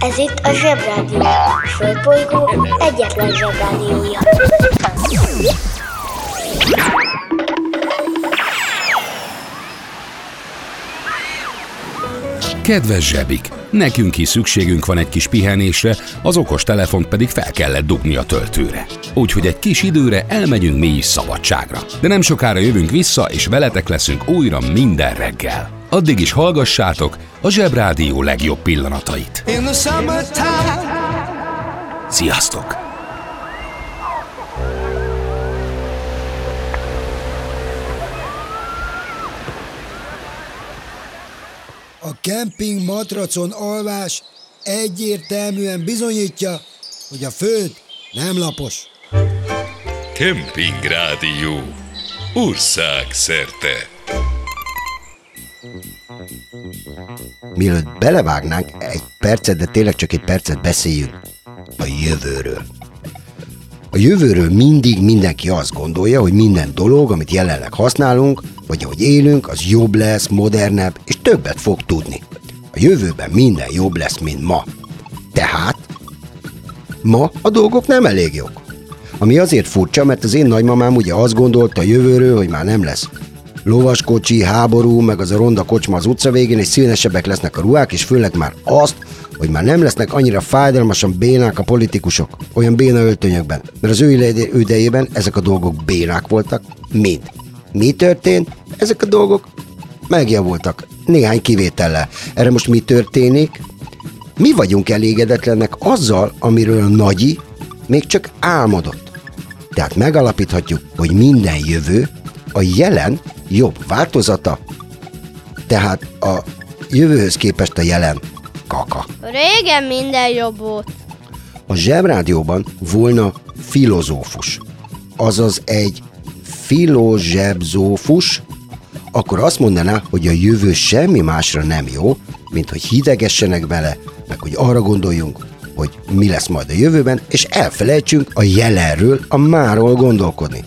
Ez itt a Zsebrádió. A Földbolygó egyetlen Zsebrádiója. Kedves zsebik! Nekünk is szükségünk van egy kis pihenésre, az okos telefont pedig fel kellett dugni a töltőre. Úgyhogy egy kis időre elmegyünk mi is szabadságra. De nem sokára jövünk vissza, és veletek leszünk újra minden reggel. Addig is hallgassátok a Zsebrádió legjobb pillanatait. Sziasztok! A kemping matracon alvás egyértelműen bizonyítja, hogy a föld nem lapos. Kemping Rádió. Ország szerte. Mielőtt belevágnánk egy percet, de tényleg csak egy percet beszéljünk a jövőről. A jövőről mindig mindenki azt gondolja, hogy minden dolog, amit jelenleg használunk, vagy ahogy élünk, az jobb lesz, modernebb, és többet fog tudni. A jövőben minden jobb lesz, mint ma. Tehát ma a dolgok nem elég jók. Ami azért furcsa, mert az én nagymamám ugye azt gondolta a jövőről, hogy már nem lesz lovaskocsi, háború, meg az a ronda kocsma az utca végén, és színesebbek lesznek a ruhák, és főleg már azt, hogy már nem lesznek annyira fájdalmasan bénák a politikusok, olyan béna öltönyökben. Mert az ő idejében ezek a dolgok bénák voltak, mind. Mi történt? Ezek a dolgok megjavultak, néhány kivétellel. Erre most mi történik? Mi vagyunk elégedetlenek azzal, amiről a nagyi még csak álmodott. Tehát megalapíthatjuk, hogy minden jövő a jelen jobb változata, tehát a jövőhöz képest a jelen kaka. Régen minden jobb volt. A zsebrádióban volna filozófus, azaz egy filozsebzófus, akkor azt mondaná, hogy a jövő semmi másra nem jó, mint hogy hidegessenek bele, meg hogy arra gondoljunk, hogy mi lesz majd a jövőben, és elfelejtsünk a jelenről, a máról gondolkodni.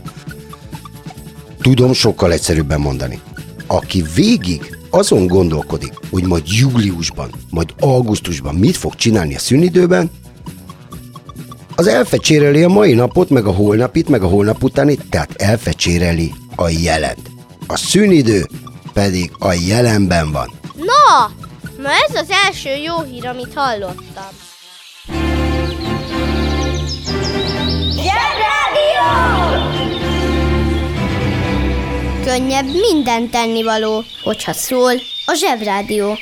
Tudom sokkal egyszerűbben mondani. Aki végig azon gondolkodik, hogy majd júliusban, majd augusztusban mit fog csinálni a szünidőben, az elfecséreli a mai napot, meg a holnapit, meg a holnap utáni, tehát elfecséreli a jelent. A szünidő pedig a jelenben van. Na, ma ez az első jó hír, amit hallottam. Könnyebb minden tennivaló, hogyha szól a Zsebrádió.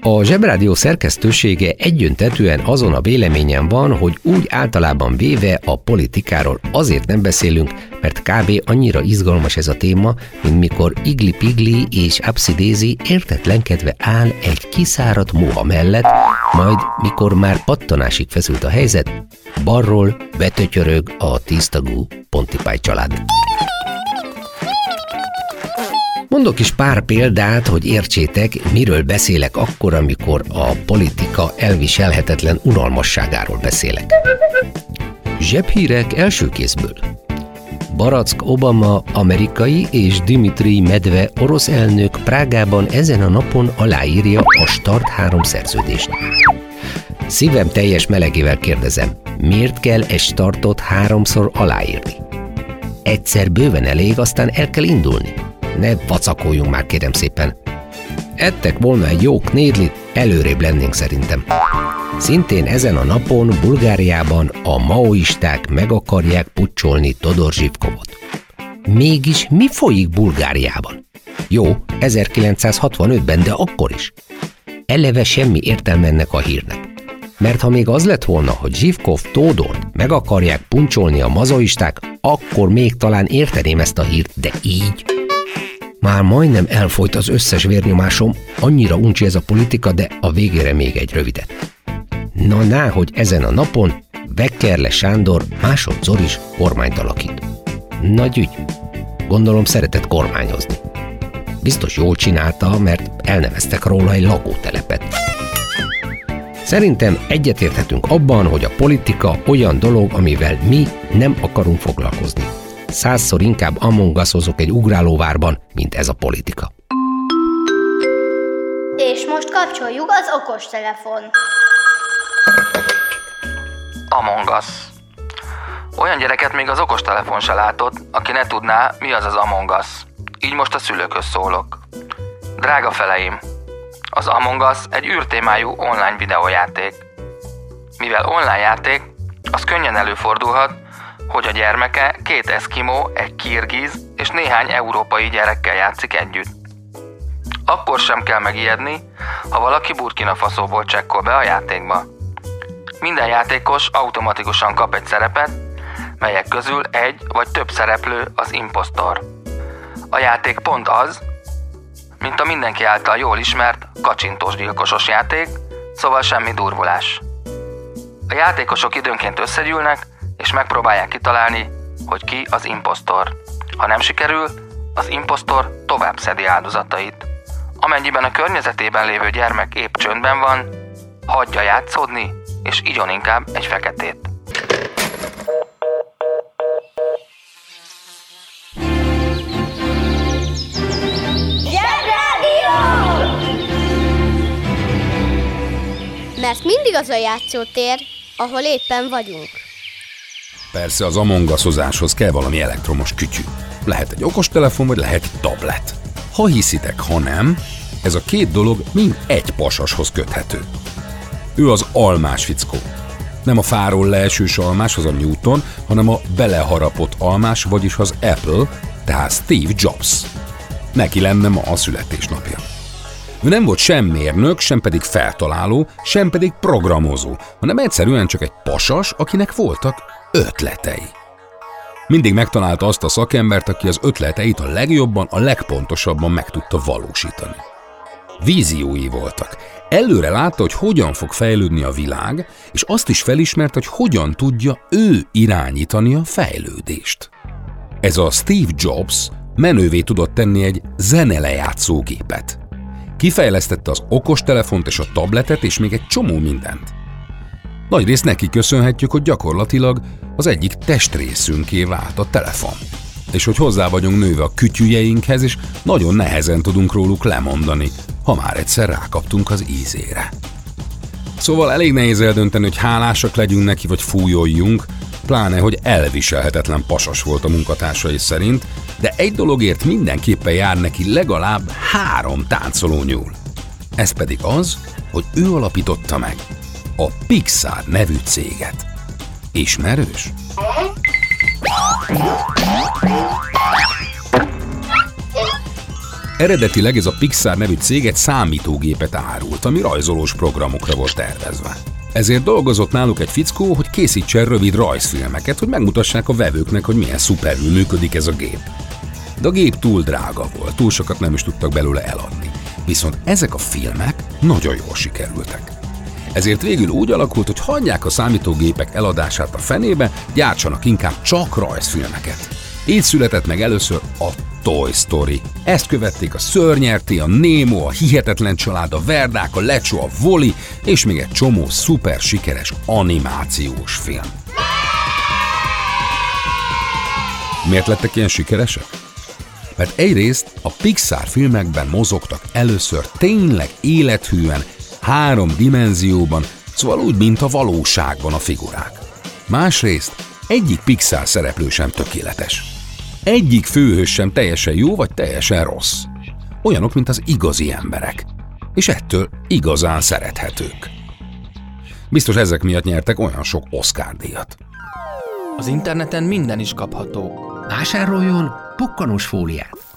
A Zsebrádió szerkesztősége egyöntetően azon a véleményen van, hogy úgy általában véve a politikáról azért nem beszélünk, mert kb. annyira izgalmas ez a téma, mint mikor Igli Pigli és Abszidézi értetlenkedve áll egy kiszáradt moha mellett, majd mikor már pattanásig feszült a helyzet, balról betötyörög a tíztagú Pontipály család. Mondok is pár példát, hogy értsétek, miről beszélek akkor, amikor a politika elviselhetetlen unalmasságáról beszélek. Zsebhírek első kézből. Barack Obama amerikai és Dimitri Medve orosz elnök Prágában ezen a napon aláírja a Start 3 szerződést. Szívem teljes melegével kérdezem, miért kell egy startot háromszor aláírni? Egyszer bőven elég, aztán el kell indulni. Ne vacakoljunk már, kérem szépen. Ettek volna egy jó knédlit, előrébb lennénk szerintem. Szintén ezen a napon Bulgáriában a maoisták meg akarják pucsolni Todor Zsivkovot. Mégis mi folyik Bulgáriában? Jó, 1965-ben, de akkor is. Eleve semmi értelme ennek a hírnek. Mert ha még az lett volna, hogy Zsivkov Tódort meg akarják puncsolni a mazoisták, akkor még talán érteném ezt a hírt, de így... Már majdnem elfolyt az összes vérnyomásom, annyira uncsi ez a politika, de a végére még egy rövidet. Na ná, hogy ezen a napon Vekkerle Sándor másodszor is kormányt alakít. Nagy ügy. Gondolom szeretett kormányozni. Biztos jól csinálta, mert elneveztek róla egy lakótelepet. Szerintem egyetérthetünk abban, hogy a politika olyan dolog, amivel mi nem akarunk foglalkozni. Százszor inkább amongaszozok egy ugrálóvárban, mint ez a politika. És most kapcsoljuk az okostelefon. Among Us. Olyan gyereket még az okostelefon se látott, aki ne tudná, mi az az Among Us. Így most a szülőköz szólok. Drága feleim, az Among Us egy űrtémájú online videójáték. Mivel online játék, az könnyen előfordulhat, hogy a gyermeke két eszkimó, egy kirgiz és néhány európai gyerekkel játszik együtt. Akkor sem kell megijedni, ha valaki Burkina Faszóból csekkol be a játékba. Minden játékos automatikusan kap egy szerepet, melyek közül egy vagy több szereplő az impostor. A játék pont az, mint a mindenki által jól ismert kacsintós gyilkosos játék, szóval semmi durvulás. A játékosok időnként összegyűlnek, és megpróbálják kitalálni, hogy ki az impostor. Ha nem sikerül, az impostor tovább szedi áldozatait. Amennyiben a környezetében lévő gyermek épp csöndben van, hagyja játszódni, és igyon inkább egy feketét. Mert mindig az a játszótér, ahol éppen vagyunk. Persze az amongaszozáshoz kell valami elektromos kütyű. Lehet egy okostelefon, vagy lehet tablet. Ha hiszitek, ha nem, ez a két dolog mind egy pasashoz köthető. Ő az almás fickó. Nem a fáról leesős almás, az a Newton, hanem a beleharapott almás, vagyis az Apple, tehát Steve Jobs. Neki lenne ma a születésnapja. Ő nem volt sem mérnök, sem pedig feltaláló, sem pedig programozó, hanem egyszerűen csak egy pasas, akinek voltak ötletei. Mindig megtalálta azt a szakembert, aki az ötleteit a legjobban, a legpontosabban meg tudta valósítani. Víziói voltak. Előre látta, hogy hogyan fog fejlődni a világ, és azt is felismert, hogy hogyan tudja ő irányítani a fejlődést. Ez a Steve Jobs menővé tudott tenni egy zenelejátszógépet. Kifejlesztette az okostelefont és a tabletet, és még egy csomó mindent. Nagy részt neki köszönhetjük, hogy gyakorlatilag az egyik testrészünké vált a telefon. És hogy hozzá vagyunk nőve a kütyüjeinkhez, és nagyon nehezen tudunk róluk lemondani, ha már egyszer rákaptunk az ízére. Szóval elég nehéz eldönteni, hogy hálásak legyünk neki, vagy fújoljunk, pláne, hogy elviselhetetlen pasas volt a munkatársai szerint, de egy dologért mindenképpen jár neki legalább három táncoló nyúl. Ez pedig az, hogy ő alapította meg a Pixar nevű céget. Ismerős? Eredetileg ez a Pixar nevű cég egy számítógépet árult, ami rajzolós programokra volt tervezve. Ezért dolgozott náluk egy fickó, hogy készítsen rövid rajzfilmeket, hogy megmutassák a vevőknek, hogy milyen szuperül működik ez a gép. De a gép túl drága volt, túl sokat nem is tudtak belőle eladni. Viszont ezek a filmek nagyon jól sikerültek. Ezért végül úgy alakult, hogy hagyják a számítógépek eladását a fenébe, gyártsanak inkább csak rajzfilmeket. Így született meg először a Toy Story. Ezt követték a Szörnyerti, a Nemo, a Hihetetlen Család, a Verdák, a Lecsó, a Voli, és még egy csomó szuper sikeres animációs film. Miért lettek ilyen sikeresek? Mert egyrészt a Pixar filmekben mozogtak először tényleg élethűen, három dimenzióban, szóval úgy, mint a valóságban a figurák. Másrészt egyik Pixar szereplő sem tökéletes. Egyik főhős sem teljesen jó vagy teljesen rossz. Olyanok, mint az igazi emberek. És ettől igazán szerethetők. Biztos ezek miatt nyertek olyan sok Oscar díjat. Az interneten minden is kapható. Vásároljon pukkanós fóliát.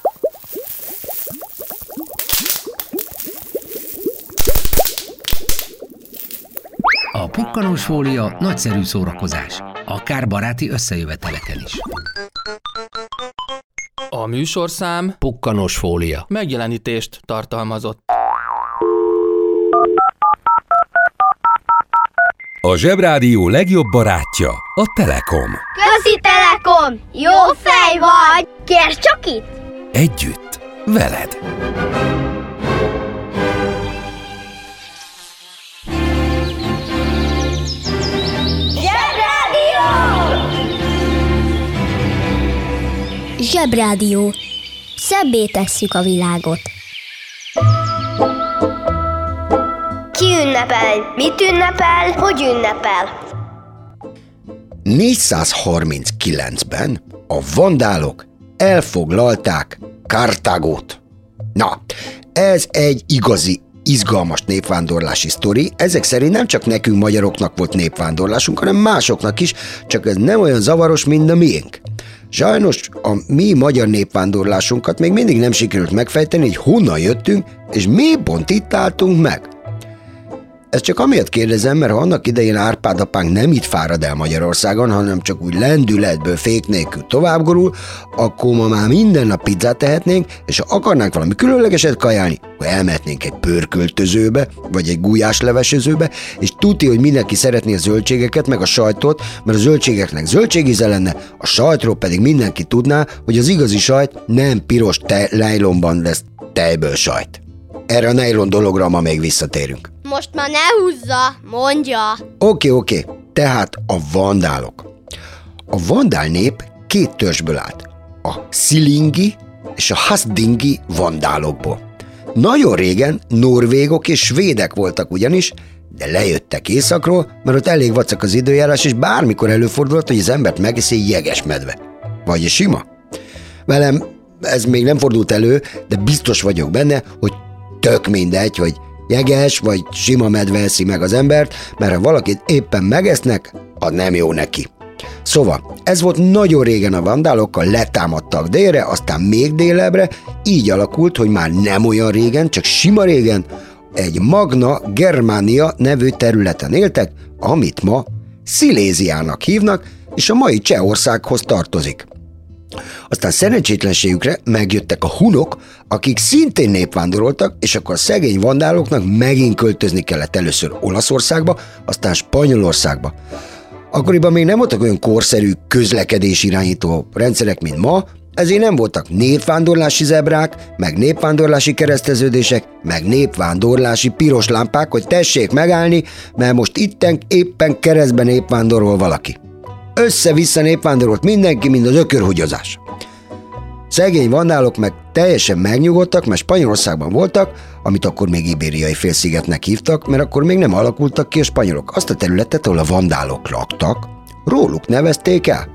Pukkanós fólia nagyszerű szórakozás, akár baráti összejöveteleken is. A műsorszám Pukkanós fólia. megjelenítést tartalmazott. A Zsebrádió legjobb barátja a Telekom. Közi Telekom! Jó fej vagy! Kérd csak itt! Együtt, veled. Zsebrádió. Szebbé tesszük a világot. Ki ünnepel? Mit ünnepel? Hogy ünnepel? 439-ben a vandálok elfoglalták Kartágót. Na, ez egy igazi izgalmas népvándorlási sztori. Ezek szerint nem csak nekünk magyaroknak volt népvándorlásunk, hanem másoknak is, csak ez nem olyan zavaros, mint a miénk. Sajnos a mi magyar népvándorlásunkat még mindig nem sikerült megfejteni, hogy honnan jöttünk, és mi pont itt álltunk meg. Ezt csak amiatt kérdezem, mert ha annak idején Árpád apánk nem itt fárad el Magyarországon, hanem csak úgy lendületből fék nélkül továbbgorul, akkor ma már minden nap pizzát tehetnénk, és ha akarnánk valami különlegeset kajálni, akkor elmehetnénk egy pörköltözőbe, vagy egy gulyáslevesezőbe, és tudti, hogy mindenki szeretné a zöldségeket, meg a sajtot, mert a zöldségeknek zöldségíze lenne, a sajtról pedig mindenki tudná, hogy az igazi sajt nem piros te- lejlomban lesz tejből sajt. Erre a nylon dologra ma még visszatérünk. Most már ne húzza, mondja. Oké, oké, tehát a vandálok. A vandál nép két törzsből állt. A szilingi és a hasdingi vandálokból. Nagyon régen norvégok és svédek voltak ugyanis, de lejöttek északról, mert ott elég vacak az időjárás, és bármikor előfordulhat, hogy az embert megeszi jeges medve. Vagy sima. Velem ez még nem fordult elő, de biztos vagyok benne, hogy tök mindegy, hogy jeges vagy sima medve eszi meg az embert, mert ha valakit éppen megesznek, az nem jó neki. Szóval, ez volt nagyon régen a vandálokkal, letámadtak délre, aztán még délebbre, így alakult, hogy már nem olyan régen, csak sima régen, egy Magna Germania nevű területen éltek, amit ma Sziléziának hívnak, és a mai Csehországhoz tartozik. Aztán szerencsétlenségükre megjöttek a hunok, akik szintén népvándoroltak, és akkor a szegény vandáloknak megint költözni kellett először Olaszországba, aztán Spanyolországba. Akkoriban még nem voltak olyan korszerű közlekedés irányító rendszerek, mint ma, ezért nem voltak népvándorlási zebrák, meg népvándorlási kereszteződések, meg népvándorlási piros lámpák, hogy tessék megállni, mert most itten éppen keresztben népvándorol valaki. Össze-vissza népvándorolt mindenki, mint az ökörhugyozás. Szegény vandálok meg teljesen megnyugodtak, mert Spanyolországban voltak, amit akkor még ibériai félszigetnek hívtak, mert akkor még nem alakultak ki a spanyolok. Azt a területet, ahol a vandálok laktak, róluk nevezték el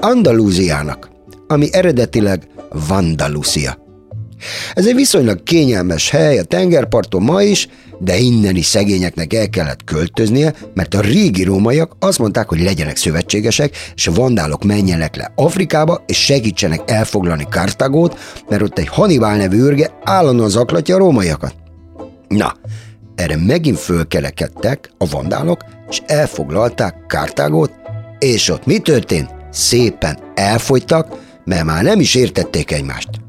Andalúziának, ami eredetileg Vandalusia. Ez egy viszonylag kényelmes hely a tengerparton ma is, de innen is szegényeknek el kellett költöznie, mert a régi rómaiak azt mondták, hogy legyenek szövetségesek, és a vandálok menjenek le Afrikába, és segítsenek elfoglalni Kartagót, mert ott egy Hannibal nevű őrge állandóan zaklatja a rómaiakat. Na, erre megint fölkelekedtek a vandálok, és elfoglalták Kartágót, és ott mi történt? Szépen elfogytak, mert már nem is értették egymást.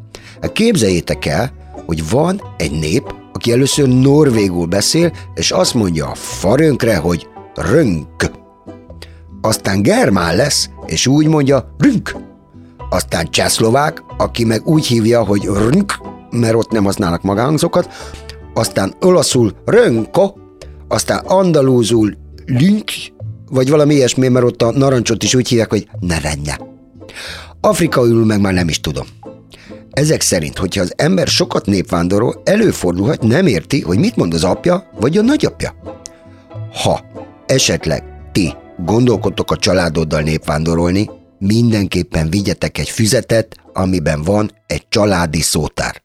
Hát képzeljétek el, hogy van egy nép, aki először norvégul beszél, és azt mondja a farönkre, hogy rönk. Aztán germán lesz, és úgy mondja rünk. Aztán csehszlovák, aki meg úgy hívja, hogy rünk, mert ott nem használnak magánhangzókat, aztán olaszul rönko, aztán andalúzul lünk, vagy valami ilyesmi, mert ott a narancsot is úgy hívják, hogy nerenye. Afrikaül meg már nem is tudom. Ezek szerint, hogyha az ember sokat népvándorol, előfordulhat, nem érti, hogy mit mond az apja vagy a nagyapja. Ha esetleg ti gondolkodtok a családoddal népvándorolni, mindenképpen vigyetek egy füzetet, amiben van egy családi szótár.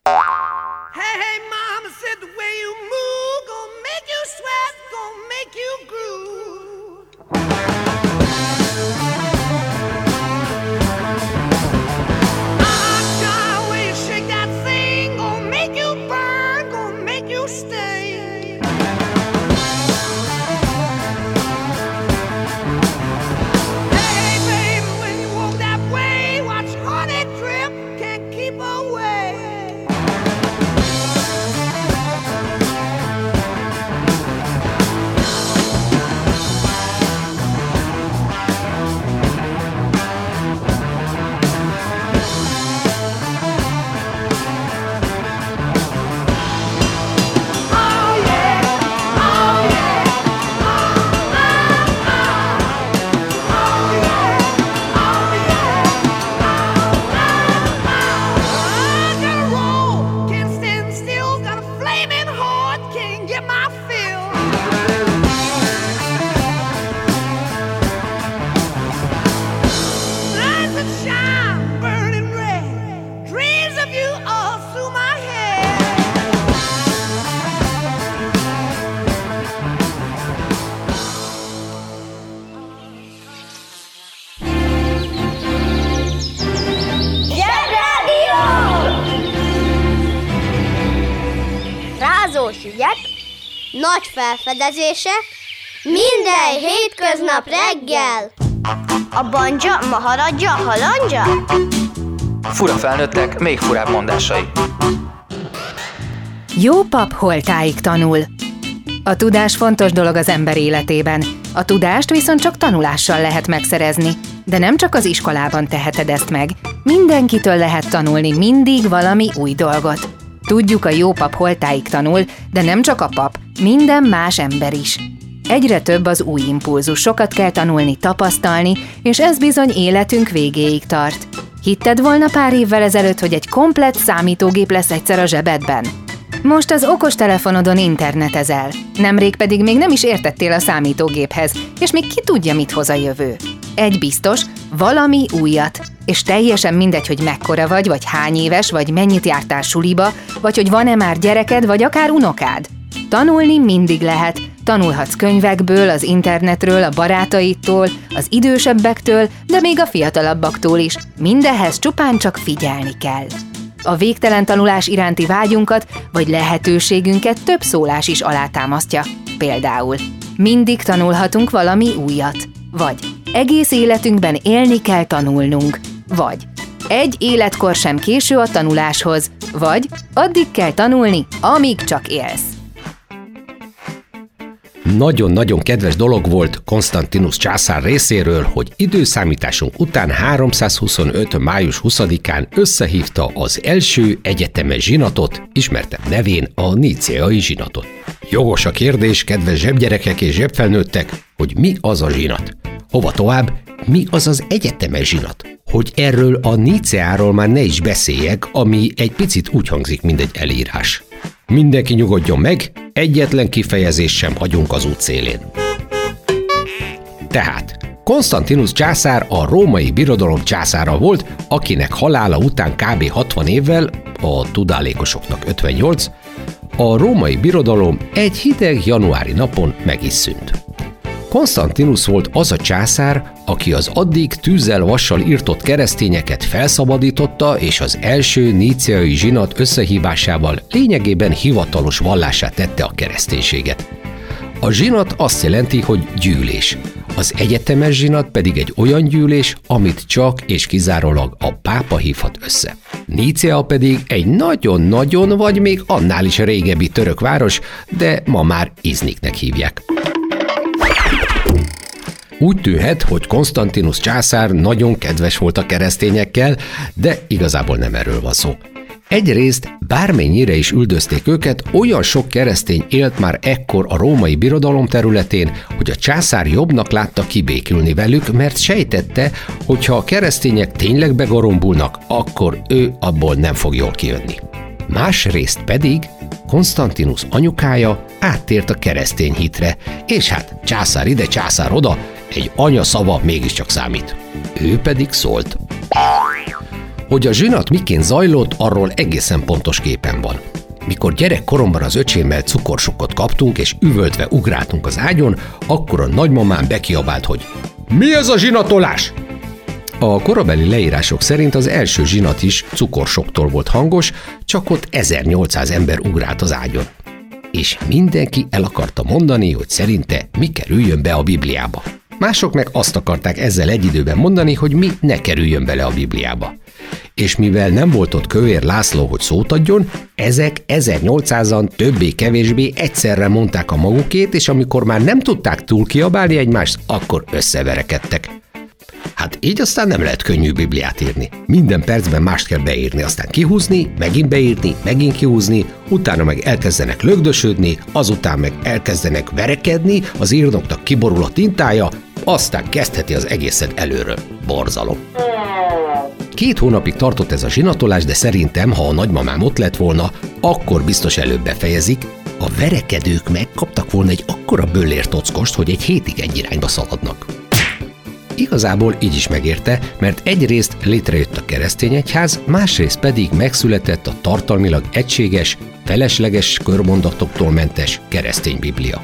Hey, hey, mama said the way you move gonna make you sweat, gonna make you groove. Nagy felfedezések, minden hétköznap reggel. A banja, maharadja, halandja? Fura felnőttek, még furább mondásai. Jó pap holtáig tanul. A tudás fontos dolog az ember életében. A tudást viszont csak tanulással lehet megszerezni. De nem csak az iskolában teheted ezt meg. Mindenkitől lehet tanulni mindig valami új dolgot. Tudjuk, a jó pap holtáig tanul, de nem csak a pap, minden más ember is. Egyre több az új impulzus, sokat kell tanulni, tapasztalni, és ez bizony életünk végéig tart. Hitted volna pár évvel ezelőtt, hogy egy komplett számítógép lesz egyszer a zsebedben? Most az okostelefonodon internetezel. Nemrég pedig még nem is értettél a számítógéphez, és még ki tudja, mit hoz a jövő. Egy biztos, valami újat. És teljesen mindegy, hogy mekkora vagy, vagy hány éves, vagy mennyit jártál suliba, vagy hogy van-e már gyereked, vagy akár unokád. Tanulni mindig lehet. Tanulhatsz könyvekből, az internetről, a barátaitól, az idősebbektől, de még a fiatalabbaktól is. Mindehhez csupán csak figyelni kell. A végtelen tanulás iránti vágyunkat vagy lehetőségünket több szólás is alátámasztja. Például, mindig tanulhatunk valami újat. Vagy egész életünkben élni kell tanulnunk. Vagy egy életkor sem késő a tanuláshoz. Vagy addig kell tanulni, amíg csak élsz. Nagyon-nagyon kedves dolog volt Konstantinus császár részéről, hogy időszámításunk után 325. május 20-án összehívta az első egyetemes zsinatot, ismertebb nevén a Níceai zsinatot. Jogos a kérdés, kedves zsebgyerekek és zsebfelnőttek, hogy mi az a zsinat? Hova tovább, mi az az egyetemes zsinat? Hogy erről a Níceáról már ne is beszéljek, ami egy picit úgy hangzik, mint egy elírás. Mindenki nyugodjon meg, egyetlen kifejezés sem hagyunk az út szélén. Tehát, Konstantinus császár a római birodalom császára volt, akinek halála után kb. 60 évvel, a tudálékosoknak 58, a római birodalom egy hideg januári napon meg is szűnt. Konstantinus volt az a császár, aki az addig tűzzel vassal írtott keresztényeket felszabadította, és az első níciai zsinat összehívásával lényegében hivatalos vallását tette a kereszténységet. A zsinat azt jelenti, hogy gyűlés. Az egyetemes zsinat pedig egy olyan gyűlés, amit csak és kizárólag a pápa hívhat össze. Nícea pedig egy nagyon-nagyon, vagy még annál is régebbi török város, de ma már Izniknek hívják. Úgy tűhet, hogy Konstantinus császár nagyon kedves volt a keresztényekkel, de igazából nem erről van szó. Egyrészt bármennyire is üldözték őket, olyan sok keresztény élt már ekkor a római birodalom területén, hogy a császár jobbnak látta kibékülni velük, mert sejtette, hogy ha a keresztények tényleg begorombulnak, akkor ő abból nem fog jól kijönni. Másrészt pedig Konstantinus anyukája áttért a keresztény hitre, és hát császár ide, császár oda, egy anya szava mégiscsak számít. Ő pedig szólt. Hogy a zsinat miként zajlott, arról egészen pontos képen van. Mikor gyerekkoromban az öcsémmel cukorsokot kaptunk, és üvöltve ugráltunk az ágyon, akkor a nagymamám bekiabált, hogy Mi ez a zsinatolás? A korabeli leírások szerint az első zsinat is cukorsoktól volt hangos, csak ott 1800 ember ugrált az ágyon. És mindenki el akarta mondani, hogy szerinte mi kerüljön be a Bibliába. Mások meg azt akarták ezzel egy időben mondani, hogy mi ne kerüljön bele a Bibliába. És mivel nem volt ott Kövér László, hogy szót adjon, ezek 1800-an többé-kevésbé egyszerre mondták a magukét, és amikor már nem tudták túl kiabálni egymást, akkor összeverekedtek. Hát így aztán nem lehet könnyű Bibliát írni. Minden percben mást kell beírni, aztán kihúzni, megint beírni, megint kihúzni, utána meg elkezdenek lögdösödni, azután meg elkezdenek verekedni, az írnoknak kiborul a tintája, aztán kezdheti az egészet előről. Borzalom. Két hónapig tartott ez a zsinatolás, de szerintem, ha a nagymamám ott lett volna, akkor biztos előbb befejezik. A verekedők megkaptak volna egy akkora böllér tockost, hogy egy hétig egy irányba szaladnak. Igazából így is megérte, mert egyrészt létrejött a keresztény egyház, másrészt pedig megszületett a tartalmilag egységes, felesleges körmondatoktól mentes keresztény biblia.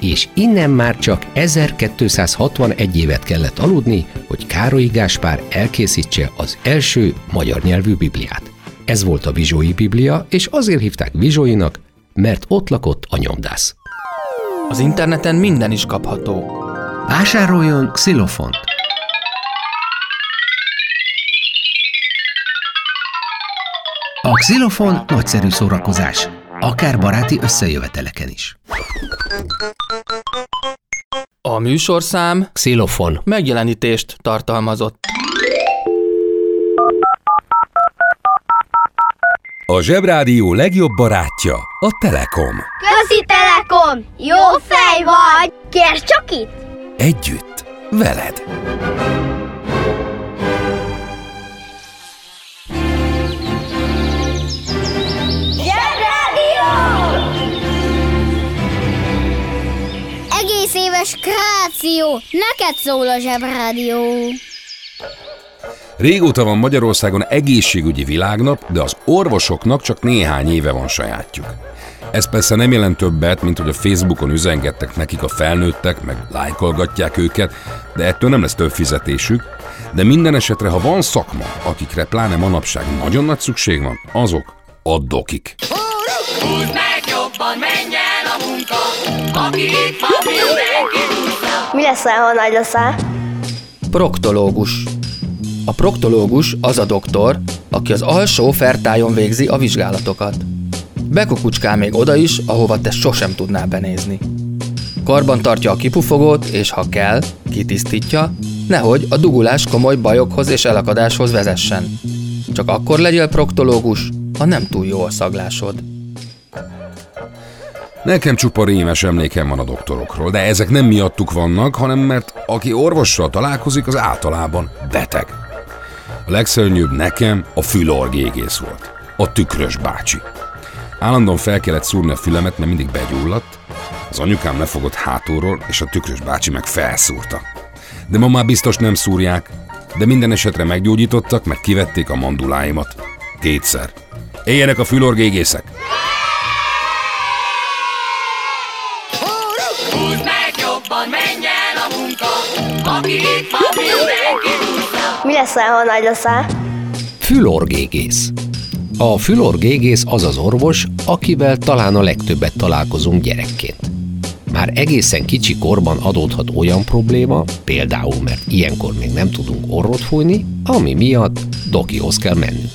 És innen már csak 1261 évet kellett aludni, hogy Károlyi Gáspár elkészítse az első magyar nyelvű bibliát. Ez volt a Vizsói Biblia, és azért hívták Vizsóinak, mert ott lakott a nyomdász. Az interneten minden is kapható. Vásároljon xilofont! A xilofon nagyszerű szórakozás, akár baráti összejöveteleken is. A műsorszám Xilofon. megjelenítést tartalmazott. A Zsebrádió legjobb barátja a Telekom. Közi Telekom! Jó fej vagy! Kérd csak itt! Együtt, veled. Egész éves kreáció! Neked szól a Zsebrádió! Régóta van Magyarországon egészségügyi világnap, de az orvosoknak csak néhány éve van sajátjuk. Ez persze nem jelent többet, mint hogy a Facebookon üzengettek nekik a felnőttek, meg lájkolgatják őket, de ettől nem lesz több fizetésük. De minden esetre, ha van szakma, akikre pláne manapság nagyon nagy szükség van, azok a dokik. Húzd meg jobban, menj el a munka, aki itt van, mindenki. Mi leszel, ha nagy leszel? Proktológus. A proktológus az a doktor, aki az alsó fertájon végzi a vizsgálatokat. Bekukucskál még oda is, ahova te sosem tudnál benézni. Karban tartja a kipufogót, és ha kell, kitisztítja, nehogy a dugulás komoly bajokhoz és elakadáshoz vezessen. Csak akkor legyél proktológus, ha nem túl jó a szaglásod. Nekem csupa rémes emlékem van a doktorokról, de ezek nem miattuk vannak, hanem mert aki orvossal találkozik, az általában beteg. A legszörnyűbb nekem a fülorgégész volt. A tükrös bácsi. Állandóan fel kellett szúrni a fülemet, mert mindig begyulladt. Az anyukám lefogott hátulról, és a tükrös bácsi meg felszúrta. De ma már biztos nem szúrják, de minden esetre meggyógyítottak, meg kivették a manduláimat. Kétszer. Éljenek a fülorgégészek! Mindenki húzza. Mi leszel, ha nagy leszel? Fülorgégész. A fülorgégész az az orvos, akivel talán a legtöbbet találkozunk gyerekként. Már egészen kicsi korban adódhat olyan probléma, például mert ilyenkor még nem tudunk orrot fújni, ami miatt dokihoz kell mennünk.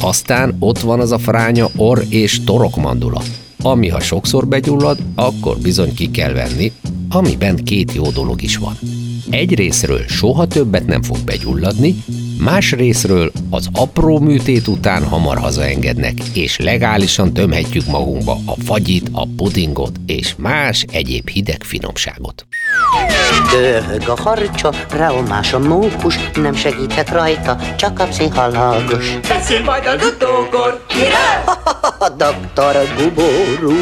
Aztán ott van az a fránya orr és torokmandula, ami ha sokszor begyullad, akkor bizony ki kell venni, amiben két jó dolog is van. Egy részről soha többet nem fog begyulladni, más részről az apró műtét után hamar hazaengednek, és legálisan tömhetjük magunkba a fagyit, a pudingot és más egyéb hideg finomságot. Dörög a harcsa, reomás a mókus, nem segíthet rajta, csak a pszichológus. Beszél majd az utókor, kiről? A doktor Guború.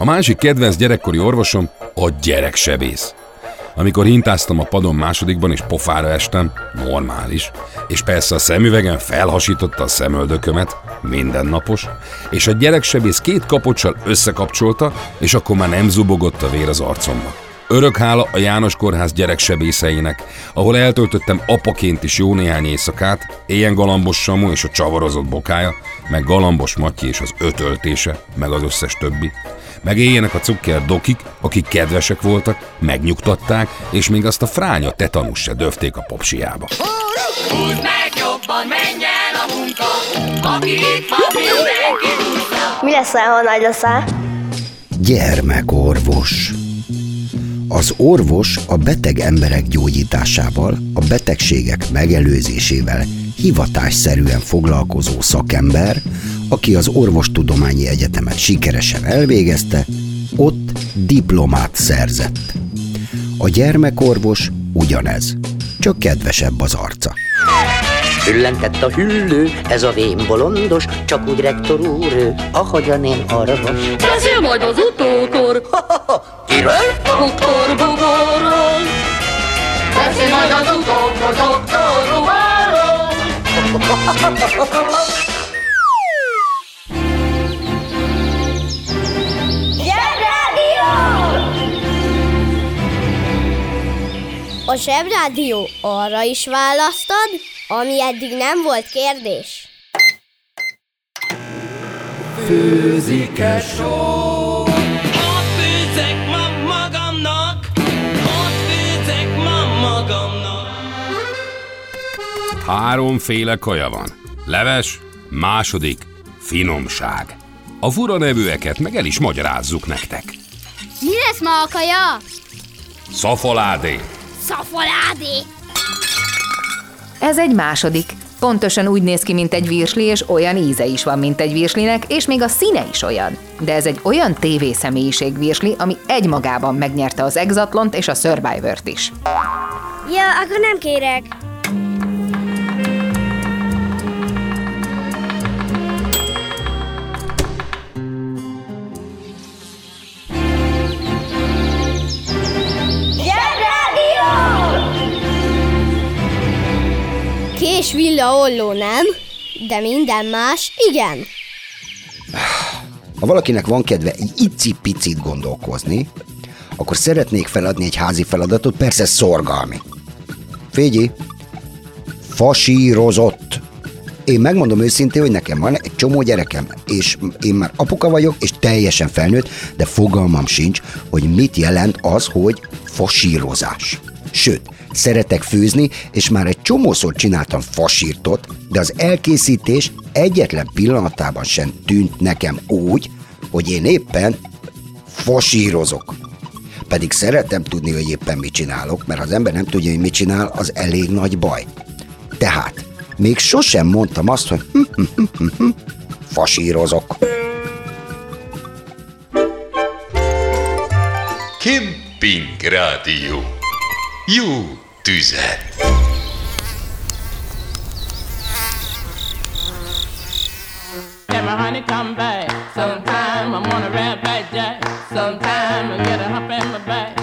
A másik kedvenc gyerekkori orvosom a gyereksebész. Amikor hintáztam a padon másodikban és pofára estem, normális, és persze a szemüvegen felhasította a szemöldökömet, mindennapos, és a gyereksebész két kapocsal összekapcsolta, és akkor már nem zubogott a vér az arcomba. Örök hála a János Kórház gyereksebészeinek, ahol eltöltöttem apaként is jó néhány éjszakát, éjjel Galambos Samu és a csavarozott bokája, meg Galambos Matyi és az ötöltése, meg az összes többi. Meg éljenek a cukker dokik, akik kedvesek voltak, megnyugtatták, és még azt a fránya tetanus se döfték a popsiába. Húzd meg jobban, menj el a munka, aki itt van, mindenki húzza. Mi leszel, ha nagy leszel? Gyermekorvos. Az orvos a beteg emberek gyógyításával, a betegségek megelőzésével hivatásszerűen foglalkozó szakember, aki az orvostudományi egyetemet sikeresen elvégezte, ott diplomát szerzett. A gyermekorvos ugyanez, csak kedvesebb az arca. Füllentett a hüllő, ez a vén bolondos, csak úgy rektor úr, ő, ahogyan én arvos. Beszél majd az utókor, Kiről? doktor Bugorról. Beszél majd az utókor, doktor Bugorról. Zsebrádió arra is választad, ami eddig nem volt kérdés. főzik-e só. Ott főzek ma magamnak, ott főzek ma magamnak. Háromféle kaja van. Leves, második, finomság. A fura nevűeket meg el is magyarázzuk nektek. Mi lesz ma a kaja? Szafaládé, Szafaládé. Ez egy második. Pontosan úgy néz ki, mint egy virsli, és olyan íze is van, mint egy virslinek, és még a színe is olyan. De ez egy olyan tévészemélyiség virsli, ami egymagában megnyerte az Exatlont és a Survivor-t is. Ja, akkor nem kérek. Villa olló nem, de minden más igen. Ha valakinek van kedve egy icipicit gondolkozni, akkor szeretnék feladni egy házi feladatot, persze szorgalmi. Fégyi, fasírozott. Én megmondom őszintén, hogy nekem van egy csomó gyerekem, és én már apuka vagyok, és teljesen felnőtt, de fogalmam sincs, hogy mit jelent az, hogy fasírozás. Sőt, szeretek főzni, és már egy csomószor csináltam fasírtot, de az elkészítés egyetlen pillanatában sem tűnt nekem úgy, hogy én éppen fasírozok. Pedig szeretem tudni, hogy éppen mit csinálok, mert ha az ember nem tudja, hogy mit csinál, az elég nagy baj. Tehát, még sosem mondtam azt, hogy hm, hm, hm, fasírozok. Kemping Rádió. Jó tüzet! Let my honey come back. Sometime I'm on a back jack. Sometime I get a hump in my back.